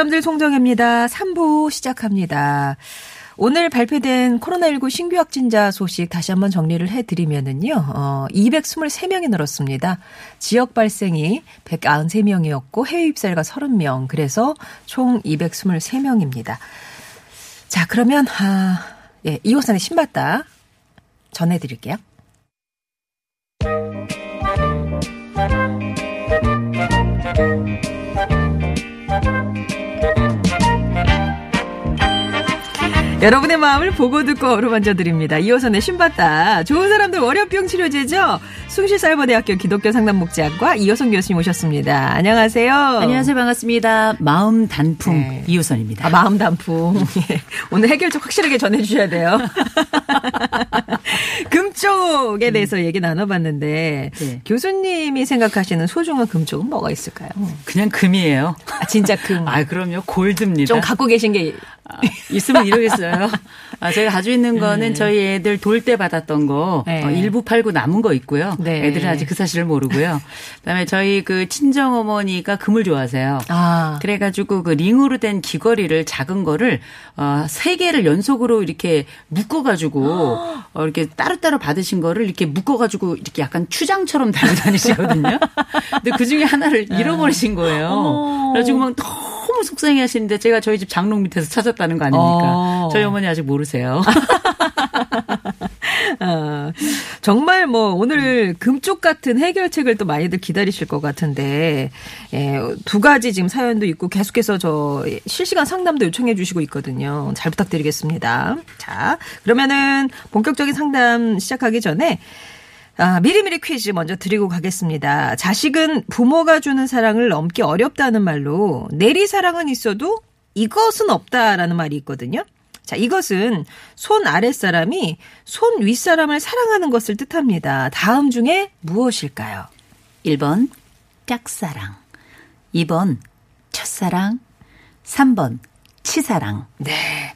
사람들 송정혜입니다. 3부 시작합니다. 오늘 발표된 코로나19 신규 확진자 소식 다시 한번 정리를 해드리면은요, 어, 223명이 늘었습니다. 지역 발생이 193명이었고 해외 입사가 30명, 그래서 총 223명입니다. 자, 그러면, 아, 예, 이호선의 신봤다 전해드릴게요. 여러분의 마음을 보고 듣고 어루만져 드립니다. 이호선의 신봤다. 좋은 사람들 월요병 치료제죠. 숭실사이버대학교 기독교 상담목지학과 이호선 교수님 오셨습니다. 안녕하세요. 안녕하세요. 반갑습니다. 마음 단풍 네. 이우선입니다. 아, 마음 단풍. 예. 오늘 해결책 확실하게 전해주셔야 돼요. 금쪽에 대해서 얘기 나눠봤는데 네. 교수님이 생각하시는 소중한 금쪽은 뭐가 있을까요? 그냥 금이에요. 아, 진짜 금. 아, 그럼요. 골드입니다. 좀 갖고 계신 게 아, 있으면 이러겠어요. 아, 저희가 가지고 있는 거는 저희 애들 돌 때 받았던 거 네. 어, 일부 팔고 남은 거 있고요. 네. 애들은 아직 그 사실을 모르고요. 그다음에 저희 그 친정 어머니가 금을 좋아하세요. 아. 그래가지고 그 링으로 된 귀걸이를 작은 거를 어 세 개를 연속으로 이렇게 묶어가지고 어 이렇게 따로따로 받으신 거를 이렇게 묶어가지고 이렇게 약간 추장처럼 달고 다니시거든요. 근데 그 중에 하나를 잃어버리신 거예요. 그래가지고 막 너무 속상해 하시는데 제가 저희 집 장롱 밑에서 찾았다는 거 아닙니까? 어. 저희 어머니 아직 모르세요. 아, 정말 뭐 오늘 금쪽 같은 해결책을 또 많이들 기다리실 것 같은데 예, 두 가지 지금 사연도 있고 계속해서 저 실시간 상담도 요청해 주시고 있거든요. 잘 부탁드리겠습니다. 자, 그러면은 본격적인 상담 시작하기 전에 아, 미리미리 퀴즈 먼저 드리고 가겠습니다. 자식은 부모가 주는 사랑을 넘기 어렵다는 말로 내리 사랑은 있어도 이것은 없다라는 말이 있거든요. 자, 이것은 손 아랫사람이 손 윗사람을 사랑하는 것을 뜻합니다. 다음 중에 무엇일까요? 1번 짝사랑, 2번 첫사랑, 3번 치사랑. 네.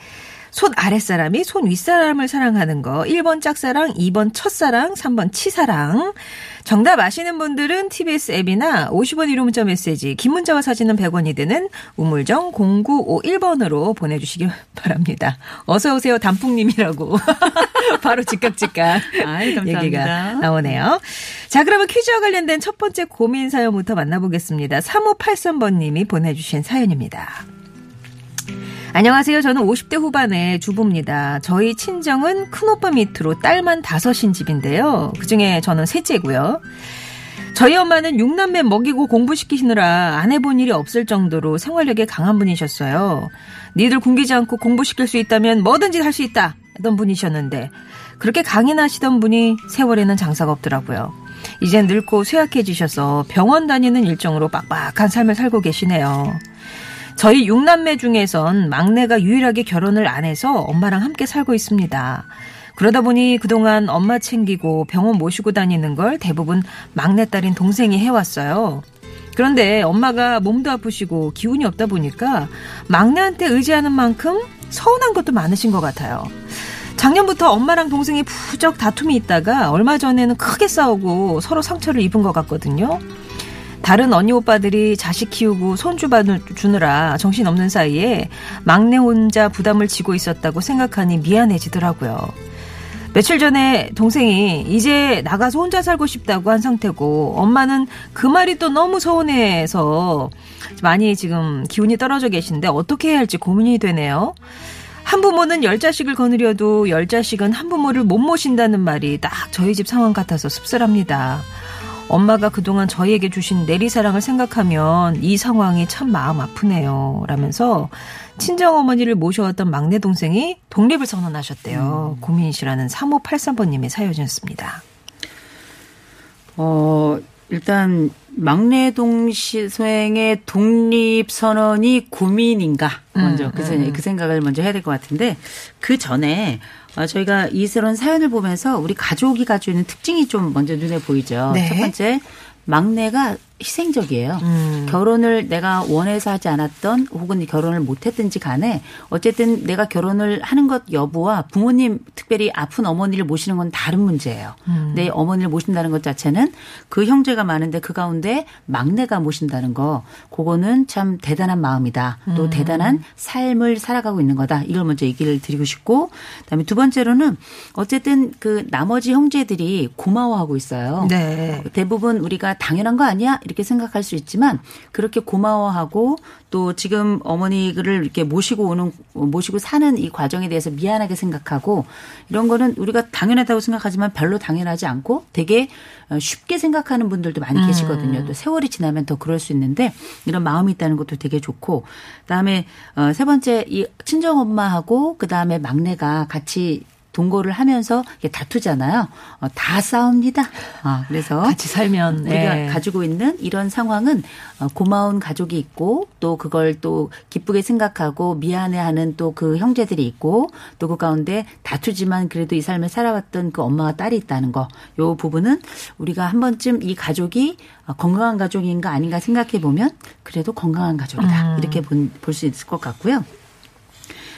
손 아랫사람이 손 윗사람을 사랑하는 거. 1번 짝사랑, 2번 첫사랑, 3번 치사랑. 정답 아시는 분들은 TBS 앱이나 50원 1호 문자 메시지, 긴 문자와 사진은 100원이 드는 우물정 0951번으로 보내주시기 바랍니다. 어서오세요, 단풍님이라고. 바로 즉각 즉각 아이, 감사합니다. 얘기가 나오네요. 자, 그러면 퀴즈와 관련된 첫 번째 고민 사연부터 만나보겠습니다. 3583번님이 보내주신 사연입니다. 안녕하세요. 저는 50대 후반의 주부입니다. 저희 친정은 큰오빠 밑으로 딸만 다섯인 집인데요. 그중에 저는 셋째고요. 저희 엄마는 6남매 먹이고 공부시키시느라 안 해본 일이 없을 정도로 생활력이 강한 분이셨어요. 니들 굶기지 않고 공부시킬 수 있다면 뭐든지 할 수 있다 하던 분이셨는데 그렇게 강인하시던 분이 세월에는 장사가 없더라고요. 이젠 늙고 쇠약해지셔서 병원 다니는 일정으로 빡빡한 삶을 살고 계시네요. 저희 6남매 중에선 막내가 유일하게 결혼을 안 해서 엄마랑 함께 살고 있습니다. 그러다 보니 그동안 엄마 챙기고 병원 모시고 다니는 걸 대부분 막내딸인 동생이 해왔어요. 그런데 엄마가 몸도 아프시고 기운이 없다 보니까 막내한테 의지하는 만큼 서운한 것도 많으신 것 같아요. 작년부터 엄마랑 동생이 부쩍 다툼이 있다가 얼마 전에는 크게 싸우고 서로 상처를 입은 것 같거든요. 다른 언니 오빠들이 자식 키우고 손주 주느라 정신없는 사이에 막내 혼자 부담을 지고 있었다고 생각하니 미안해지더라고요. 며칠 전에 동생이 이제 나가서 혼자 살고 싶다고 한 상태고 엄마는 그 말이 또 너무 서운해서 많이 지금 기운이 떨어져 계신데 어떻게 해야 할지 고민이 되네요. 한 부모는 열 자식을 거느려도 열 자식은 한 부모를 못 모신다는 말이 딱 저희 집 상황 같아서 씁쓸합니다. 엄마가 그동안 저희에게 주신 내리사랑을 생각하면 이 상황이 참 마음 아프네요. 라면서 친정어머니를 모셔왔던 막내 동생이 독립을 선언하셨대요. 고민이시라는 3583번님의 사연이었습니다. 어, 일단 막내 동시소행의 독립 선언이 고민인가 먼저 그, 생- 그 생각을 먼저 해야 될 것 같은데 그 전에 어, 저희가 이스런 사연을 보면서 우리 가족이 가지고 있는 특징이 좀 먼저 눈에 보이죠. 네. 첫 번째 막내가 희생적이에요. 음. 결혼을 내가 원해서 하지 않았던 혹은 결혼을 못했든지 간에 어쨌든 내가 결혼을 하는 것 여부와 부모님 특별히 아픈 어머니를 모시는 건 다른 문제예요. 음. 내 어머니를 모신다는 것 자체는 그 형제가 많은데 그 가운데 막내가 모신다는 거 그거는 참 대단한 마음이다. 음. 또 대단한 삶을 살아가고 있는 거다. 이걸 먼저 얘기를 드리고 싶고 그다음에 두 번째로는 어쨌든 그 나머지 형제들이 고마워하고 있어요. 네. 대부분 우리가 당연한 거 아니야? 이렇게 생각할 수 있지만 그렇게 고마워하고 또 지금 어머니를 이렇게 모시고 오는 모시고 사는 이 과정에 대해서 미안하게 생각하고 이런 거는 우리가 당연하다고 생각하지만 별로 당연하지 않고 되게 어, 쉽게 생각하는 분들도 많이 계시거든요. 또 세월이 지나면 더 그럴 수 있는데 이런 마음이 있다는 것도 되게 좋고 그다음에 어, 세 번째 이 친정 엄마하고 그다음에 막내가 같이 동거를 하면서 다투잖아요. 어, 다 싸웁니다. 아, 그래서 같이 살면 우리가 네. 가지고 있는 이런 상황은 어, 고마운 가족이 있고 또 그걸 또 기쁘게 생각하고 미안해하는 또 그 형제들이 있고 또 그 가운데 다투지만 그래도 이 삶을 살아왔던 그 엄마와 딸이 있다는 거. 요 부분은 우리가 한 번쯤 이 가족이 어, 건강한 가족인가 아닌가 생각해 보면 그래도 건강한 가족이다. 이렇게 볼 수 있을 것 같고요.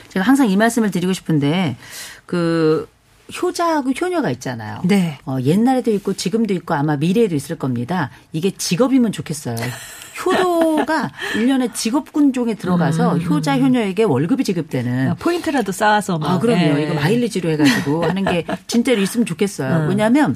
제가 항상 이 말씀을 드리고 싶은데 그 효자하고 효녀가 있잖아요. 네. 어, 옛날에도 있고 지금도 있고 아마 미래에도 있을 겁니다. 이게 직업이면 좋겠어요. 효도가 일년에 직업군종에 들어가서 음, 효자, 효녀에게 월급이 지급되는 포인트라도 쌓아서 막. 아, 그럼요. 네. 이거 마일리지로 해가지고 하는 게 진짜로 있으면 좋겠어요. 왜냐하면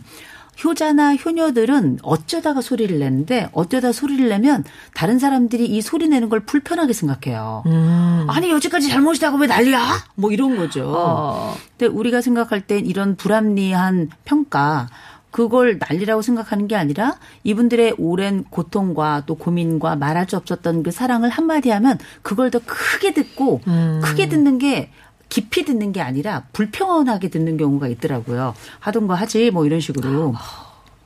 효자나 효녀들은 어쩌다가 소리를 내는데 어쩌다 소리를 내면 다른 사람들이 이 소리 내는 걸 불편하게 생각해요. 음. 아니 여지까지 잘못이다고 왜 난리야? 뭐 이런 거죠. 어. 근데 우리가 생각할 땐 이런 불합리한 평가 그걸 난리라고 생각하는 게 아니라 이분들의 오랜 고통과 또 고민과 말할 수 없었던 그 사랑을 한마디 하면 그걸 더 크게 듣고 음. 크게 듣는 게 깊이 듣는 게 아니라 불평하게 듣는 경우가 있더라고요. 하던 거 하지 뭐 이런 식으로.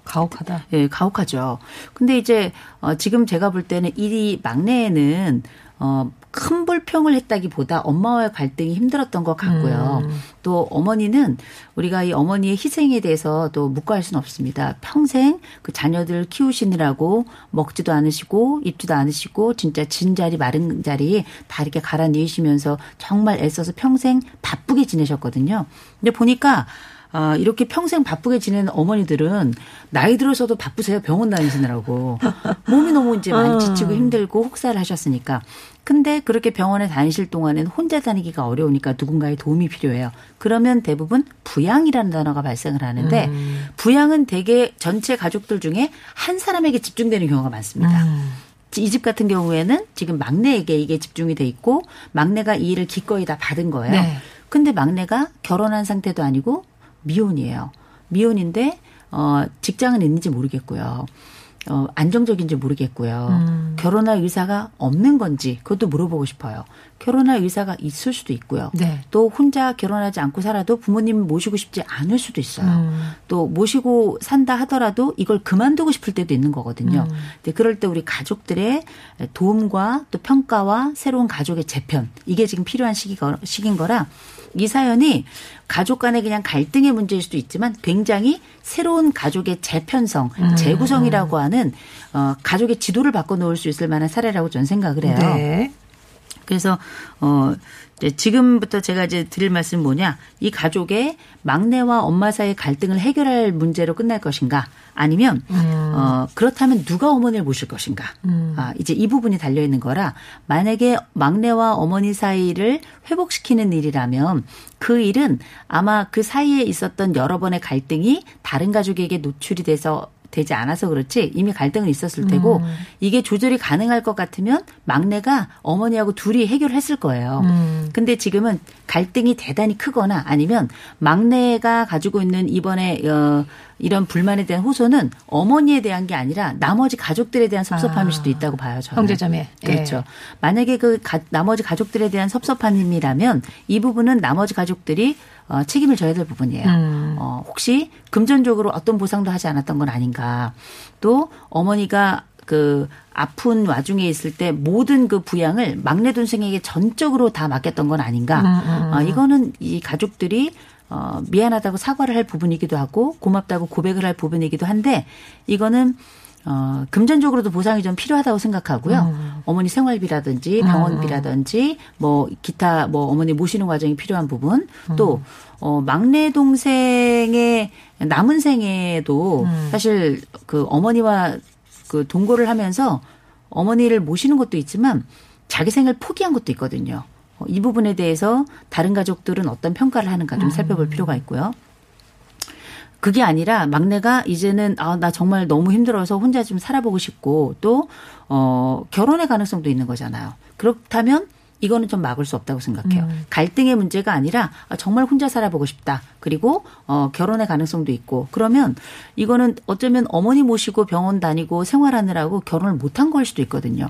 가혹하다. 예, 가혹하죠. 근데 이제 어 지금 제가 볼 때는 이 막내에는 어 큰 불평을 했다기보다 엄마와의 갈등이 힘들었던 것 같고요. 또 어머니는 우리가 이 어머니의 희생에 대해서 또 묵과할 수는 없습니다. 평생 그 자녀들 키우시느라고 먹지도 않으시고 입지도 않으시고 진짜 진 자리 마른 자리 다 이렇게 갈아내시면서 정말 애써서 평생 바쁘게 지내셨거든요. 근데 보니까 아, 이렇게 평생 바쁘게 지내는 어머니들은 나이 들어서도 바쁘세요. 병원 다니시느라고. 몸이 너무 이제 많이 지치고 힘들고 혹사를 하셨으니까. 근데 그렇게 병원에 다니실 동안은 혼자 다니기가 어려우니까 누군가의 도움이 필요해요. 그러면 대부분 부양이라는 단어가 발생을 하는데 부양은 대개 전체 가족들 중에 한 사람에게 집중되는 경우가 많습니다. 이집 같은 경우에는 지금 막내에게 이게 집중이 돼 있고 막내가 이 일을 기꺼이 다 받은 거예요. 네. 근데 막내가 결혼한 상태도 아니고 미혼이에요. 미혼인데 어 직장은 있는지 모르겠고요. 어 안정적인지 모르겠고요. 결혼할 의사가 없는 건지 그것도 물어보고 싶어요. 결혼할 의사가 있을 수도 있고요. 네. 또 혼자 결혼하지 않고 살아도 부모님 모시고 싶지 않을 수도 있어요. 음. 또 모시고 산다 하더라도 이걸 그만두고 싶을 때도 있는 거거든요. 근데 그럴 때 우리 가족들의 도움과 또 평가와 새로운 가족의 재편 이게 지금 필요한 시기가 시기인 거라 이 사연이 가족 간의 그냥 갈등의 문제일 수도 있지만 굉장히 새로운 가족의 재편성, 재구성이라고 하는 어 가족의 지도를 바꿔 놓을 수 있을 만한 사례라고 저는 생각을 해요. 네. 그래서 어 지금부터 제가 이제 드릴 말씀은 뭐냐? 이 가족의 막내와 엄마 사이의 갈등을 해결할 문제로 끝날 것인가? 아니면 어 그렇다면 누가 어머니를 모실 것인가? 아 이제 이 부분이 달려 있는 거라 만약에 막내와 어머니 사이를 회복시키는 일이라면 그 일은 아마 그 사이에 있었던 여러 번의 갈등이 다른 가족에게 노출이 돼서 되지 않아서 그렇지 이미 갈등은 있었을 테고 이게 조절이 가능할 것 같으면 막내가 어머니하고 둘이 해결했을 거예요. 근데 지금은 갈등이 대단히 크거나 아니면 막내가 가지고 있는 이번에 어 이런 불만에 대한 호소는 어머니에 대한 게 아니라 나머지 가족들에 대한 섭섭함일 수도 있다고 봐요. 저는. 형제자매. 예. 그렇죠. 만약에 그 가- 나머지 가족들에 대한 섭섭함이라면 이 부분은 나머지 가족들이 어, 책임을 져야 될 부분이에요. 음. 어, 혹시 금전적으로 어떤 보상도 하지 않았던 건 아닌가. 또 어머니가 그 아픈 와중에 있을 때 모든 그 부양을 막내 동생에게 전적으로 다 맡겼던 건 아닌가. 음, 어, 이거는 이 가족들이 어, 미안하다고 사과를 할 부분이기도 하고 고맙다고 고백을 할 부분이기도 한데 이거는 어, 금전적으로도 보상이 좀 필요하다고 생각하고요. 음. 어머니 생활비라든지 병원비라든지 뭐 기타 뭐 어머니 모시는 과정이 필요한 부분 또 어, 막내 동생의 남은 생에도 음. 사실 그 어머니와 그 동거를 하면서 어머니를 모시는 것도 있지만 자기 생을 포기한 것도 있거든요. 어, 이 부분에 대해서 다른 가족들은 어떤 평가를 하는가 좀 살펴볼 필요가 있고요. 그게 아니라 막내가 이제는 아 나 정말 너무 힘들어서 혼자 좀 살아보고 싶고 또 어, 결혼의 가능성도 있는 거잖아요. 그렇다면 이거는 좀 막을 수 없다고 생각해요. 갈등의 문제가 아니라 아, 정말 혼자 살아보고 싶다. 그리고 어, 결혼의 가능성도 있고 그러면 이거는 어쩌면 어머니 모시고 병원 다니고 생활하느라고 결혼을 못한 걸 수도 있거든요.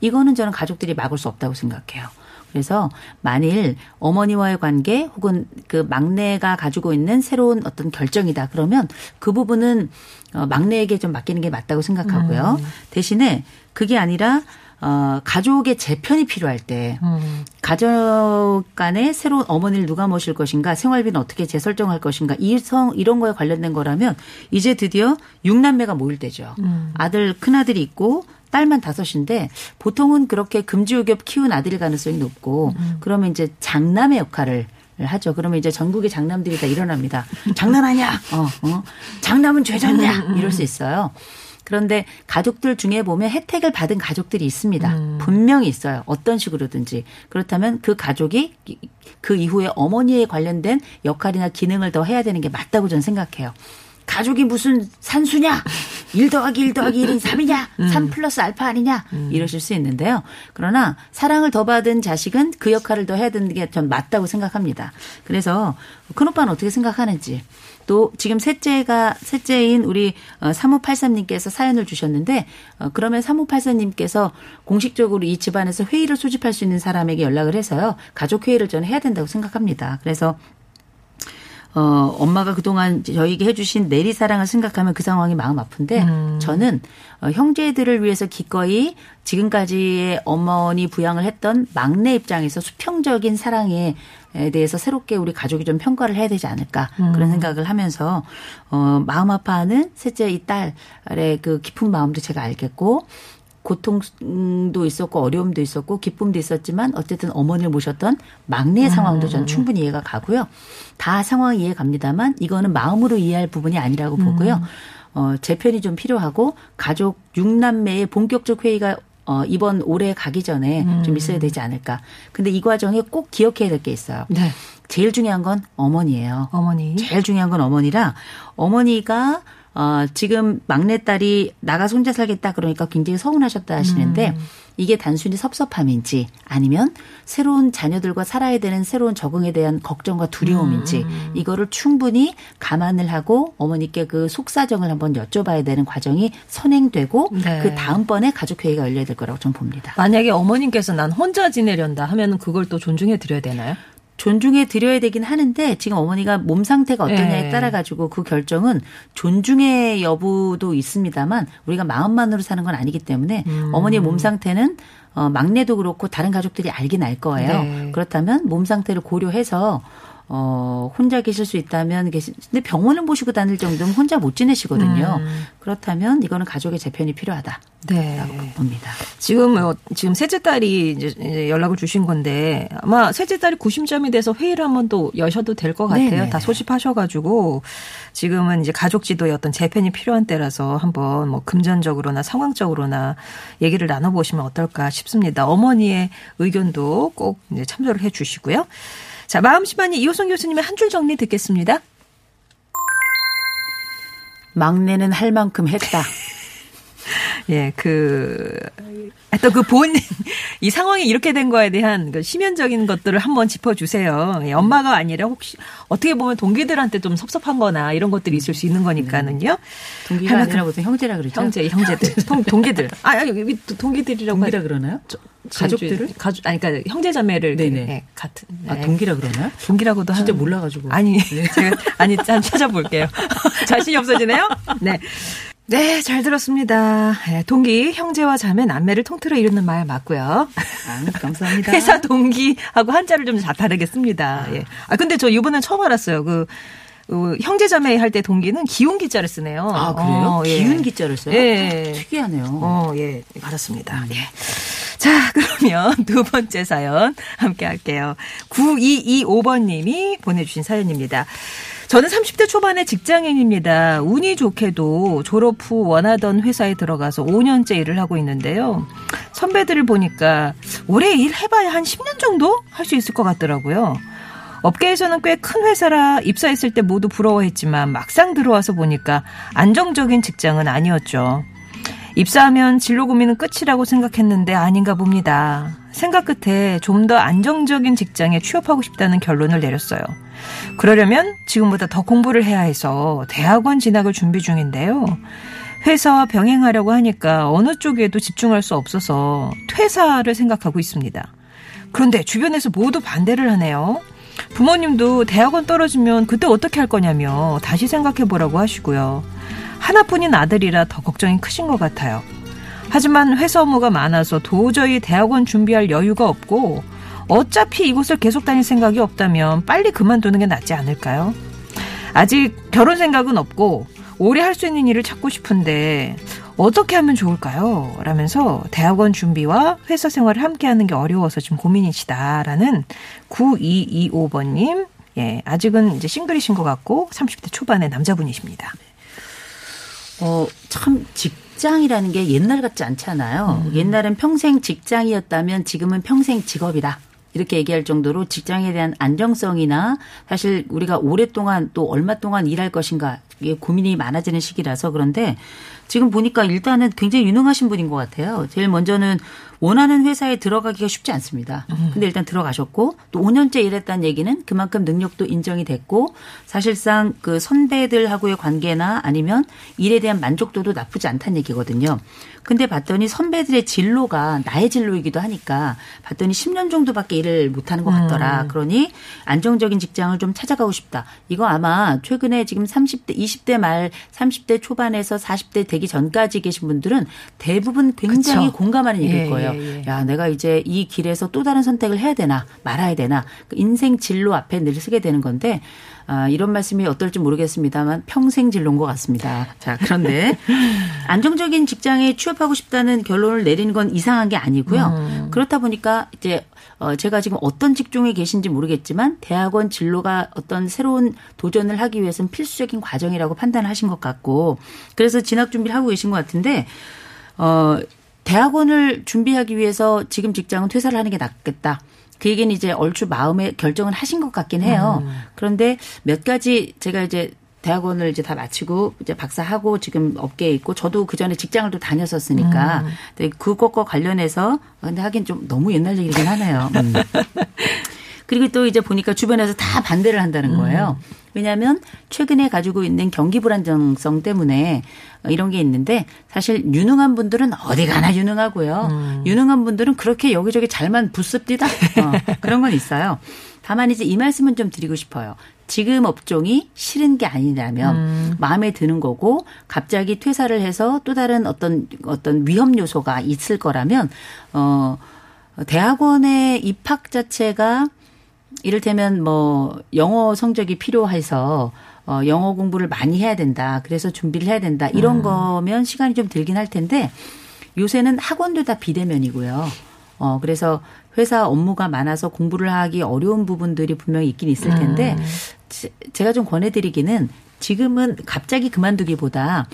이거는 저는 가족들이 막을 수 없다고 생각해요. 그래서 만일 어머니와의 관계 혹은 그 막내가 가지고 있는 새로운 어떤 결정이다 그러면 그 부분은 어, 막내에게 좀 맡기는 게 맞다고 생각하고요. 대신에 그게 아니라 어, 가족의 재편이 필요할 때 음. 가족 간에 새로운 어머니를 누가 모실 것인가, 생활비는 어떻게 재설정할 것인가, 이성 이런 거에 관련된 거라면 이제 드디어 육남매가 모일 때죠. 아들 큰 아들이 있고 딸만 다섯인데 보통은 그렇게 금지우겹 키운 아들일 가능성이 높고 그러면 이제 장남의 역할을 하죠. 그러면 이제 전국의 장남들이 다 일어납니다. 장난하냐? 어, 어. 장남은 죄졌냐? 이럴 수 있어요. 그런데 가족들 중에 보면 혜택을 받은 가족들이 있습니다. 분명히 있어요. 어떤 식으로든지. 그렇다면 그 가족이 그 이후에 어머니에 관련된 역할이나 기능을 더 해야 되는 게 맞다고 저는 생각해요. 가족이 무슨 산수냐? 1 더하기 1 더하기 1이 3이냐? 3 플러스 알파 아니냐? 이러실 수 있는데요. 그러나 사랑을 더 받은 자식은 그 역할을 더 해야 되는 게 전 맞다고 생각합니다. 그래서 큰오빠는 어떻게 생각하는지 또 지금 셋째가 셋째인 우리 3583님께서 사연을 주셨는데 어, 그러면 3584님께서 공식적으로 이 집안에서 회의를 소집할 수 있는 사람에게 연락을 해서요. 가족 회의를 저는 해야 된다고 생각합니다. 그래서 어, 엄마가 그동안 저희에게 해주신 내리사랑을 생각하면 그 상황이 마음 아픈데 저는 어, 형제들을 위해서 기꺼이 지금까지의 어머니 부양을 했던 막내 입장에서 수평적인 사랑에 에 대해서 새롭게 우리 가족이 좀 평가를 해야 되지 않을까 그런 생각을 하면서 어 마음 아파하는 셋째 이 딸의 그 깊은 마음도 제가 알겠고 고통도 있었고 어려움도 있었고 기쁨도 있었지만 어쨌든 어머니를 모셨던 막내의 상황도 전 충분히 이해가 가고요. 다 상황 이해 갑니다만 이거는 마음으로 이해할 부분이 아니라고 보고요. 어, 재편이 좀 필요하고 가족 6남매의 본격적 회의가 어, 이번 올해 가기 전에 좀 있어야 되지 않을까. 근데 이 과정에 꼭 기억해야 될 게 있어요. 네. 제일 중요한 건 어머니예요. 어머니. 제일 중요한 건 어머니라 어머니가 어, 지금 막내딸이 나가서 혼자 살겠다 그러니까 굉장히 서운하셨다 하시는데 이게 단순히 섭섭함인지 아니면 새로운 자녀들과 살아야 되는 새로운 적응에 대한 걱정과 두려움인지 이거를 충분히 감안을 하고 어머니께 그 속사정을 한번 여쭤봐야 되는 과정이 선행되고 네. 그 다음번에 가족회의가 열려야 될 거라고 저는 봅니다. 만약에 어머님께서 난 혼자 지내련다 하면 그걸 또 존중해 드려야 되나요? 존중해 드려야 되긴 하는데 지금 어머니가 몸 상태가 어떠냐에 네. 따라 가지고 그 결정은 존중의 여부도 있습니다만 우리가 마음만으로 사는 건 아니기 때문에 음. 어머니의 몸 상태는 어, 막내도 그렇고 다른 가족들이 알긴 알 거예요. 네. 그렇다면 몸 상태를 고려해서 어, 혼자 계실 수 있다면 계시, 근데 병원을 모시고 다닐 정도면 혼자 못 지내시거든요. 음. 그렇다면 이거는 가족의 재편이 필요하다라고 네. 봅니다. 지금 어, 지금 셋째 딸이 이제 연락을 주신 건데 아마 셋째 딸이 구심점이 돼서 회의를 한번 또 여셔도 될 것 같아요. 네네네. 다 소집하셔가지고 지금은 이제 가족 지도의 어떤 재편이 필요한 때라서 한번 뭐 금전적으로나 상황적으로나 얘기를 나눠보시면 어떨까 싶습니다. 어머니의 의견도 꼭 이제 참조를 해 주시고요. 자 마음 시반이 이호성 교수님의 한 줄 정리 듣겠습니다. 막내는 할 만큼 했다. 예, 그또그 본, 이 상황이 이렇게 된 거에 대한 그 심연적인 것들을 한번 짚어주세요. 예, 엄마가 아니라 혹시 어떻게 보면 동기들한테 좀 섭섭한 거나 이런 것들이 있을 수 있는 거니까는요. 동기가 하여튼 아니라 무슨 형제라 그러죠? 형제, 형제들. 동, 동기들. 아, 아니, 여기 또 동기들이라고. 동기라 하- 그러나요? 저- 가족들을? 가족, 아니, 그러니까 형제 자매를. 그, 네네. 예, 같은. 아, 예. 동기라 그러나요? 동기라고도 진짜 하는- 몰라가지고. 아니, 제가, 아니, 짠 찾아볼게요. 자신이 없어지네요? 네. 네, 잘 들었습니다. 예, 동기, 형제와 자매, 남매를 통틀어 이루는 말 맞고요. 아, 감사합니다. 회사 동기하고 한자를 좀다 다르게 씁니다. 예. 아, 근데 저 이번엔 처음 알았어요. 그, 어, 형제자매 할 때 동기는 기운 기자를 쓰네요. 아, 그래요? 어, 예. 기운 기자를 써요? 예. 특이하네요. 어, 예, 알았습니다. 예. 자, 그러면 두 번째 사연 함께 할게요. 9225번님이 보내주신 사연입니다. 저는 30대 초반의 직장인입니다. 운이 좋게도 졸업 후 원하던 회사에 들어가서 5년째 일을 하고 있는데요. 선배들을 보니까 올해 일 해봐야 한 10년 정도 할 수 있을 것 같더라고요. 업계에서는 꽤 큰 회사라 입사했을 때 모두 부러워했지만 막상 들어와서 보니까 안정적인 직장은 아니었죠. 입사하면 진로 고민은 끝이라고 생각했는데 아닌가 봅니다. 생각 끝에 좀 더 안정적인 직장에 취업하고 싶다는 결론을 내렸어요. 그러려면 지금보다 더 공부를 해야 해서 대학원 진학을 준비 중인데요. 회사와 병행하려고 하니까 어느 쪽에도 집중할 수 없어서 퇴사를 생각하고 있습니다. 그런데 주변에서 모두 반대를 하네요. 부모님도 대학원 떨어지면 그때 어떻게 할 거냐며 다시 생각해 보라고 하시고요. 하나뿐인 아들이라 더 걱정이 크신 것 같아요. 하지만 회사 업무가 많아서 도저히 대학원 준비할 여유가 없고 어차피 이곳을 계속 다닐 생각이 없다면 빨리 그만두는 게 낫지 않을까요? 아직 결혼 생각은 없고 오래 할 수 있는 일을 찾고 싶은데 어떻게 하면 좋을까요? 라면서 대학원 준비와 회사 생활을 함께 하는 게 어려워서 지금 고민이시다라는 9225번님. 예, 아직은 이제 싱글이신 것 같고 30대 초반의 남자분이십니다. 어, 참 직장이라는 게 옛날 같지 않잖아요. 옛날엔 평생 직장이었다면 지금은 평생 직업이다. 이렇게 얘기할 정도로 직장에 대한 안정성이나 사실 우리가 오랫동안 또 얼마 동안 일할 것인가 이게 고민이 많아지는 시기라서 그런데 지금 보니까 일단은 굉장히 유능하신 분인 것 같아요. 제일 먼저는 원하는 회사에 들어가기가 쉽지 않습니다. 근데 일단 들어가셨고 또 5년째 일했다는 얘기는 그만큼 능력도 인정이 됐고 사실상 그 선배들하고의 관계나 아니면 일에 대한 만족도도 나쁘지 않다는 얘기거든요. 근데 봤더니 선배들의 진로가 나의 진로이기도 하니까 봤더니 10년 정도밖에 일을 못 하는 것 같더라. 그러니 안정적인 직장을 좀 찾아가고 싶다. 이거 아마 최근에 지금 30대, 20대 말 30대 초반에서 40대 되기 전까지 계신 분들은 대부분 굉장히 그쵸. 공감하는 얘기일 예, 거예요. 예, 예. 야, 내가 이제 이 길에서 또 다른 선택을 해야 되나 말아야 되나 그 인생 진로 앞에 늘 쓰게 되는 건데 아, 이런 말씀이 어떨지 모르겠습니다만 평생 진로인 것 같습니다. 자, 그런데 안정적인 직장에 취업하고 싶다는 결론을 내리는 건 이상한 게 아니고요. 그렇다 보니까 이제 어, 제가 지금 어떤 직종에 계신지 모르겠지만 대학원 진로가 어떤 새로운 도전을 하기 위해서는 필수적인 과정이라고 판단하신 것 같고 그래서 진학 준비를 하고 계신 것 같은데 어, 대학원을 준비하기 위해서 지금 직장은 퇴사를 하는 게 낫겠다. 그 얘기는 이제 얼추 마음에 결정은 하신 것 같긴 해요. 그런데 몇 가지 제가 이제 대학원을 이제 다 마치고 이제 박사하고 지금 업계에 있고 저도 그 전에 직장을 또 다녔었으니까 근데 그것과 관련해서 근데 하긴 좀 너무 옛날 얘기긴 하네요. 음. 그리고 또 이제 보니까 주변에서 다 반대를 한다는 거예요. 왜냐하면 최근에 가지고 있는 경기 불안정성 때문에 이런 게 있는데 사실 유능한 분들은 어디 가나 유능하고요. 유능한 분들은 그렇게 여기저기 잘만 붙습디다. 어, 그런 건 있어요. 다만 이제 이 말씀은 좀 드리고 싶어요. 지금 업종이 싫은 게 아니라면 마음에 드는 거고 갑자기 퇴사를 해서 또 다른 어떤 어떤 위험 요소가 있을 거라면 어 대학원의 입학 자체가 이를테면 뭐 영어 성적이 필요해서 어 영어 공부를 많이 해야 된다. 그래서 준비를 해야 된다. 이런 거면 시간이 좀 들긴 할 텐데 요새는 학원도 다 비대면이고요. 어 그래서 회사 업무가 많아서 공부를 하기 어려운 부분들이 분명히 있긴 있을 텐데 제- 제가 좀 권해드리기는 지금은 갑자기 그만두기보다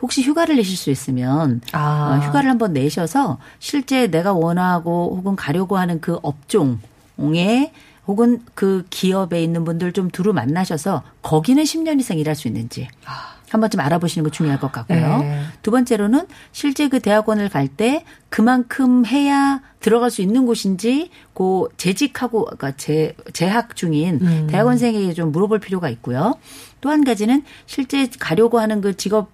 혹시 휴가를 내실 수 있으면 아. 어, 휴가를 한번 내셔서 실제 내가 원하고 혹은 가려고 하는 그 업종에 혹은 그 기업에 있는 분들 좀 두루 만나셔서 거기는 10년 이상 일할 수 있는지 한 번쯤 알아보시는 거 중요할 것 같고요. 네. 두 번째로는 실제 그 대학원을 갈 때 그만큼 해야 들어갈 수 있는 곳인지 고 재직하고 그러니까 재 재학 중인 음. 대학원생에게 좀 물어볼 필요가 있고요. 또 한 가지는 실제 가려고 하는 그 직업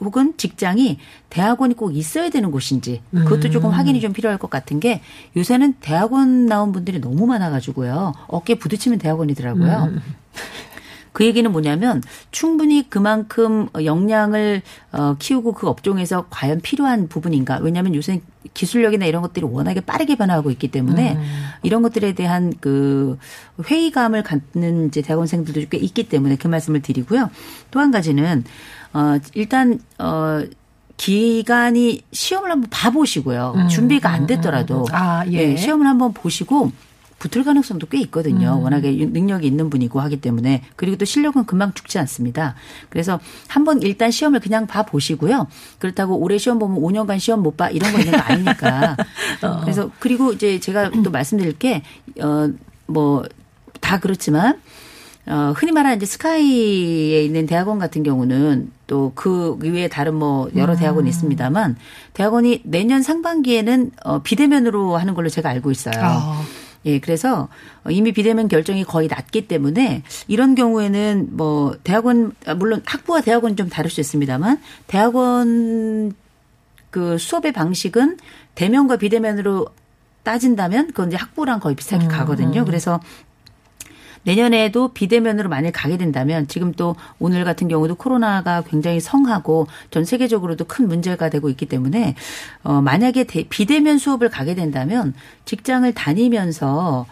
혹은 직장이 대학원이 꼭 있어야 되는 곳인지 그것도 조금 확인이 좀 필요할 것 같은 게 요새는 대학원 나온 분들이 너무 많아가지고요 어깨 부딪히면 대학원이더라고요. 그 얘기는 뭐냐면 충분히 그만큼 역량을 어, 키우고 그 업종에서 과연 필요한 부분인가. 왜냐하면 요새 기술력이나 이런 것들이 워낙에 빠르게 변화하고 있기 때문에 이런 것들에 대한 그 회의감을 갖는 이제 대학원생들도 꽤 있기 때문에 그 말씀을 드리고요. 또 한 가지는 어 일단 어 기간이 시험을 한번 봐보시고요. 준비가 안 됐더라도 아, 예. 네, 시험을 한번 보시고 붙을 가능성도 꽤 있거든요. 워낙에 능력이 있는 분이고 하기 때문에 그리고 또 실력은 금방 죽지 않습니다. 그래서 한번 일단 시험을 그냥 봐 보시고요. 그렇다고 올해 시험 보면 5년간 시험 못 봐 이런 거 있는 거 아니니까. 그래서 그리고 이제 제가 또 말씀드릴 게 어 뭐 다 그렇지만 어, 흔히 말하는 이제 스카이에 있는 대학원 같은 경우는 또그 외에 다른 뭐 여러 대학원이 있습니다만 대학원이 내년 상반기에는 어, 비대면으로 하는 걸로 제가 알고 있어요. 아. 예, 그래서 이미 비대면 결정이 거의 났기 때문에 이런 경우에는 뭐 대학원 아, 물론 학부와 대학원은 좀 다를 수 있습니다만 대학원 그 수업의 방식은 대면과 비대면으로 따진다면 그건 이제 학부랑 거의 비슷하게 가거든요. 그래서 내년에도 비대면으로 만일 가게 된다면 지금 또 오늘 같은 경우도 코로나가 굉장히 성하고 전 세계적으로도 큰 문제가 되고 있기 때문에 어 만약에 대- 비대면 수업을 가게 된다면 직장을 다니면서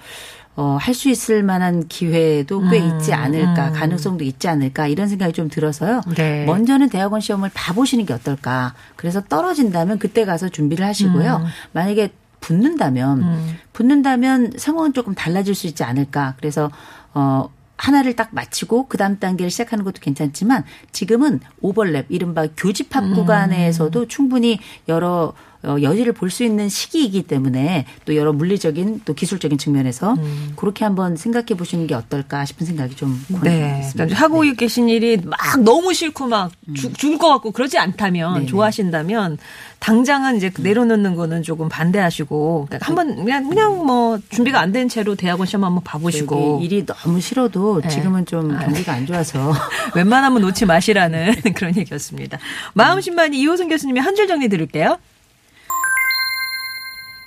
어, 할 수 있을 만한 기회도 꽤 있지 않을까, 가능성도 있지 않을까, 이런 생각이 좀 들어서요. 네. 먼저는 대학원 시험을 봐보시는 게 어떨까. 그래서 떨어진다면 그때 가서 준비를 하시고요. 음. 만약에 붙는다면, 붙는다면 상황은 조금 달라질 수 있지 않을까. 그래서, 어, 하나를 딱 마치고 그 다음 단계를 시작하는 것도 괜찮지만 지금은 오버랩, 이른바 교집합 음. 구간에서도 충분히 여러 어, 여지를 볼 수 있는 시기이기 때문에 또 여러 물리적인 또 기술적인 측면에서 음. 그렇게 한번 생각해 보시는 게 어떨까 싶은 생각이 좀 네. 있습니다. 그러니까 하고 계신 일이 막 너무 싫고 막 죽, 죽을 것 같고 그러지 않다면 네네. 좋아하신다면 당장은 이제 내려놓는 거는 조금 반대하시고 그러니까 한번 그냥 그냥 뭐 준비가 안 된 채로 대학원 시험 한번 봐보시고 일이 너무 싫어도 네. 지금은 좀 경기가 안 좋아서 웬만하면 놓지 마시라는 그런 얘기였습니다. 마음 신만이 이호선 교수님의 한줄 정리 들을게요.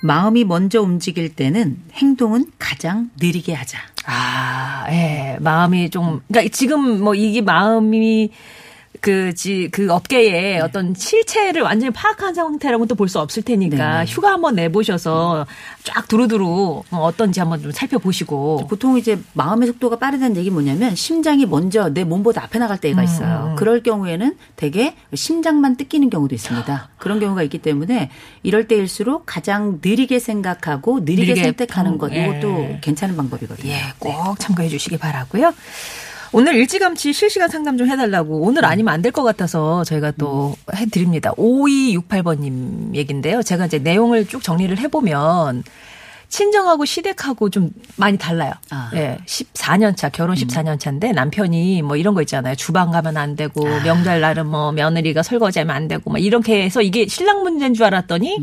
마음이 먼저 움직일 때는 행동은 가장 느리게 하자. 아, 예. 마음이 좀, 그러니까 지금 뭐 이게 마음이 그, 지, 그 업계의 어떤 실체를 완전히 파악한 상태라고는 또 볼 수 없을 테니까 네. 휴가 한번 내보셔서 쫙 두루두루 어떤지 한번 좀 살펴보시고. 보통 이제 마음의 속도가 빠르다는 얘기 뭐냐면 심장이 먼저 내 몸보다 앞에 나갈 음, 때가 있어요. 그럴 경우에는 대개 심장만 뜯기는 경우도 있습니다. 그런 경우가 있기 때문에 이럴 때일수록 가장 느리게 생각하고 느리게, 느리게 선택하는 것 예. 이것도 괜찮은 방법이거든요. 예, 꼭 참고해 주시기 바라고요. 오늘 일찌감치 실시간 상담 좀 해달라고 오늘 아니면 안 될 것 같아서 저희가 또 해드립니다. 5268번님 얘긴데요. 제가 이제 내용을 쭉 정리를 해보면 친정하고 시댁하고 좀 많이 달라요. 아. 예, 14년 차, 결혼 14년 차인데 남편이 뭐 이런 거 있잖아요. 주방 가면 안 되고 명절 날은 뭐 며느리가 설거지하면 안 되고 막 이렇게 해서 이게 신랑 문제인 줄 알았더니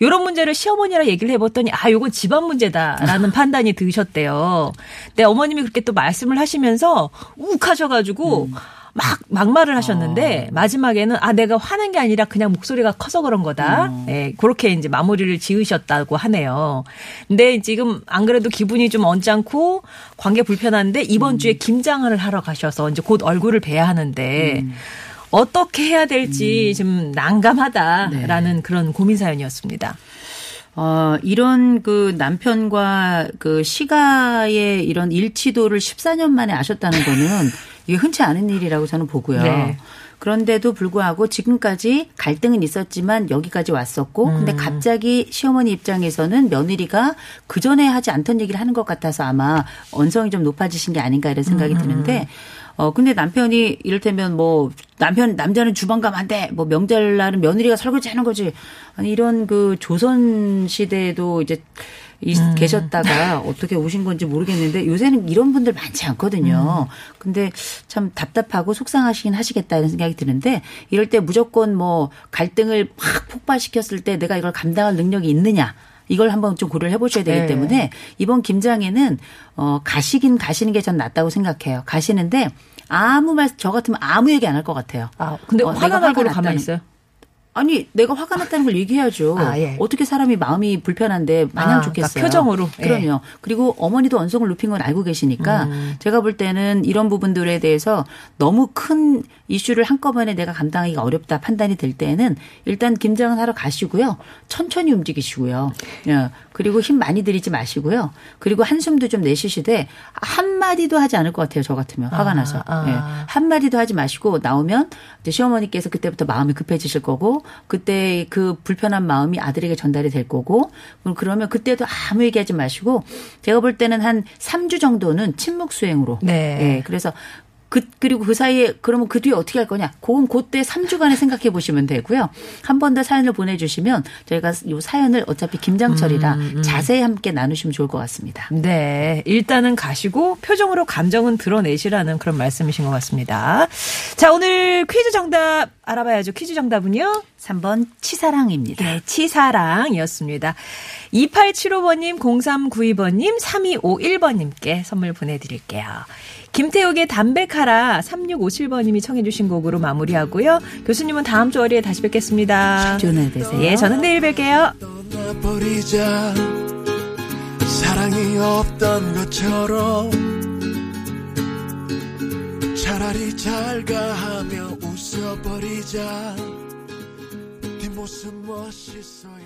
이런 문제를 시어머니랑 얘기를 해봤더니 아, 요건 집안 문제다라는 판단이 드셨대요. 근데 어머님이 그렇게 또 말씀을 하시면서 욱 하셔가지고 막 막말을 하셨는데 마지막에는 아 내가 화낸 게 아니라 그냥 목소리가 커서 그런 거다. 예, 그렇게 이제 마무리를 지으셨다고 하네요. 근데 지금 안 그래도 기분이 좀 언짢고 관계 불편한데 이번 주에 김장을 하러 가셔서 이제 곧 얼굴을 뵈야 하는데 어떻게 해야 될지 좀 난감하다라는 그런 고민 사연이었습니다. 어, 이런 그 남편과 그 시가의 이런 일치도를 14년 만에 아셨다는 거는 이게 흔치 않은 일이라고 저는 보고요. 네. 그런데도 불구하고 지금까지 갈등은 있었지만 여기까지 왔었고 근데 갑자기 시어머니 입장에서는 며느리가 그 전에 하지 않던 얘기를 하는 것 같아서 아마 언성이 좀 높아지신 게 아닌가 이런 생각이 드는데 어 근데 남편이 이를테면 뭐 남편 남자는 주방 가면 안 돼. 뭐 명절날은 며느리가 설거지 하는 거지. 아니 이런 그 조선 시대에도 이제 이- 음. 계셨다가 어떻게 오신 건지 모르겠는데 요새는 이런 분들 많지 않거든요. 음. 근데 참 답답하고 속상하시긴 하시겠다 이런 생각이 드는데 이럴 때 무조건 뭐 갈등을 확 폭발시켰을 때 내가 이걸 감당할 능력이 있느냐. 이걸 한번 좀 고려를 해보셔야 되기 네. 때문에 이번 김장에는 어 가시긴 가시는 게 전 낫다고 생각해요. 가시는데 아무 말 저 같으면 아무 얘기 안 할 것 같아요. 아, 근데 어, 화가 화가 가만히 났다는- 있어요? 아니 내가 화가 났다는 걸 얘기해야죠. 아, 예. 어떻게 사람이 마음이 불편한데 마냥 아, 좋겠어요. 그러니까 표정으로. 예. 그럼요. 그리고 어머니도 언성을 높인 건 알고 계시니까 음. 제가 볼 때는 이런 부분들에 대해서 너무 큰 이슈를 한꺼번에 내가 감당하기가 어렵다 판단이 될 때는 일단 김장은 하러 가시고요. 천천히 움직이시고요. 예. 그리고 힘 많이 들이지 마시고요. 그리고 한숨도 좀 내쉬시되 한 마디도 하지 않을 것 같아요. 저 같으면 화가 아, 나서. 아. 예. 한 마디도 하지 마시고 나오면 이제 시어머니께서 그때부터 마음이 급해지실 거고 그때 그 불편한 마음이 아들에게 전달이 될 거고 그러면 그때도 아무 얘기하지 마시고 제가 볼 때는 한 3주 정도는 침묵 수행으로 네. 예. 그래서 그, 그리고 그 사이에 그러면 그 뒤에 어떻게 할 거냐? 그건 그때 3주간에 생각해 보시면 되고요. 한 번 더 사연을 보내주시면 저희가 이 사연을 어차피 김장철이라 음, 자세히 함께 나누시면 좋을 것 같습니다. 네. 일단은 가시고 표정으로 감정은 드러내시라는 그런 말씀이신 것 같습니다. 자, 오늘 퀴즈 정답 알아봐야죠. 퀴즈 정답은요? 3번 치사랑입니다. 네, 치사랑이었습니다. 2875번님, 0392번님, 3251번님께 선물 보내드릴게요. 김태욱의 담백하라 3657번님이 청해 주신 곡으로 마무리하고요. 교수님은 다음 주 월요일에 다시 뵙겠습니다. 좋은 하루 되세요. 예, 저는 내일 뵐게요. 떠나버리자 사랑이 없던 것처럼 차라리 잘가 하며 웃어버리자 뒷모습 멋있어야지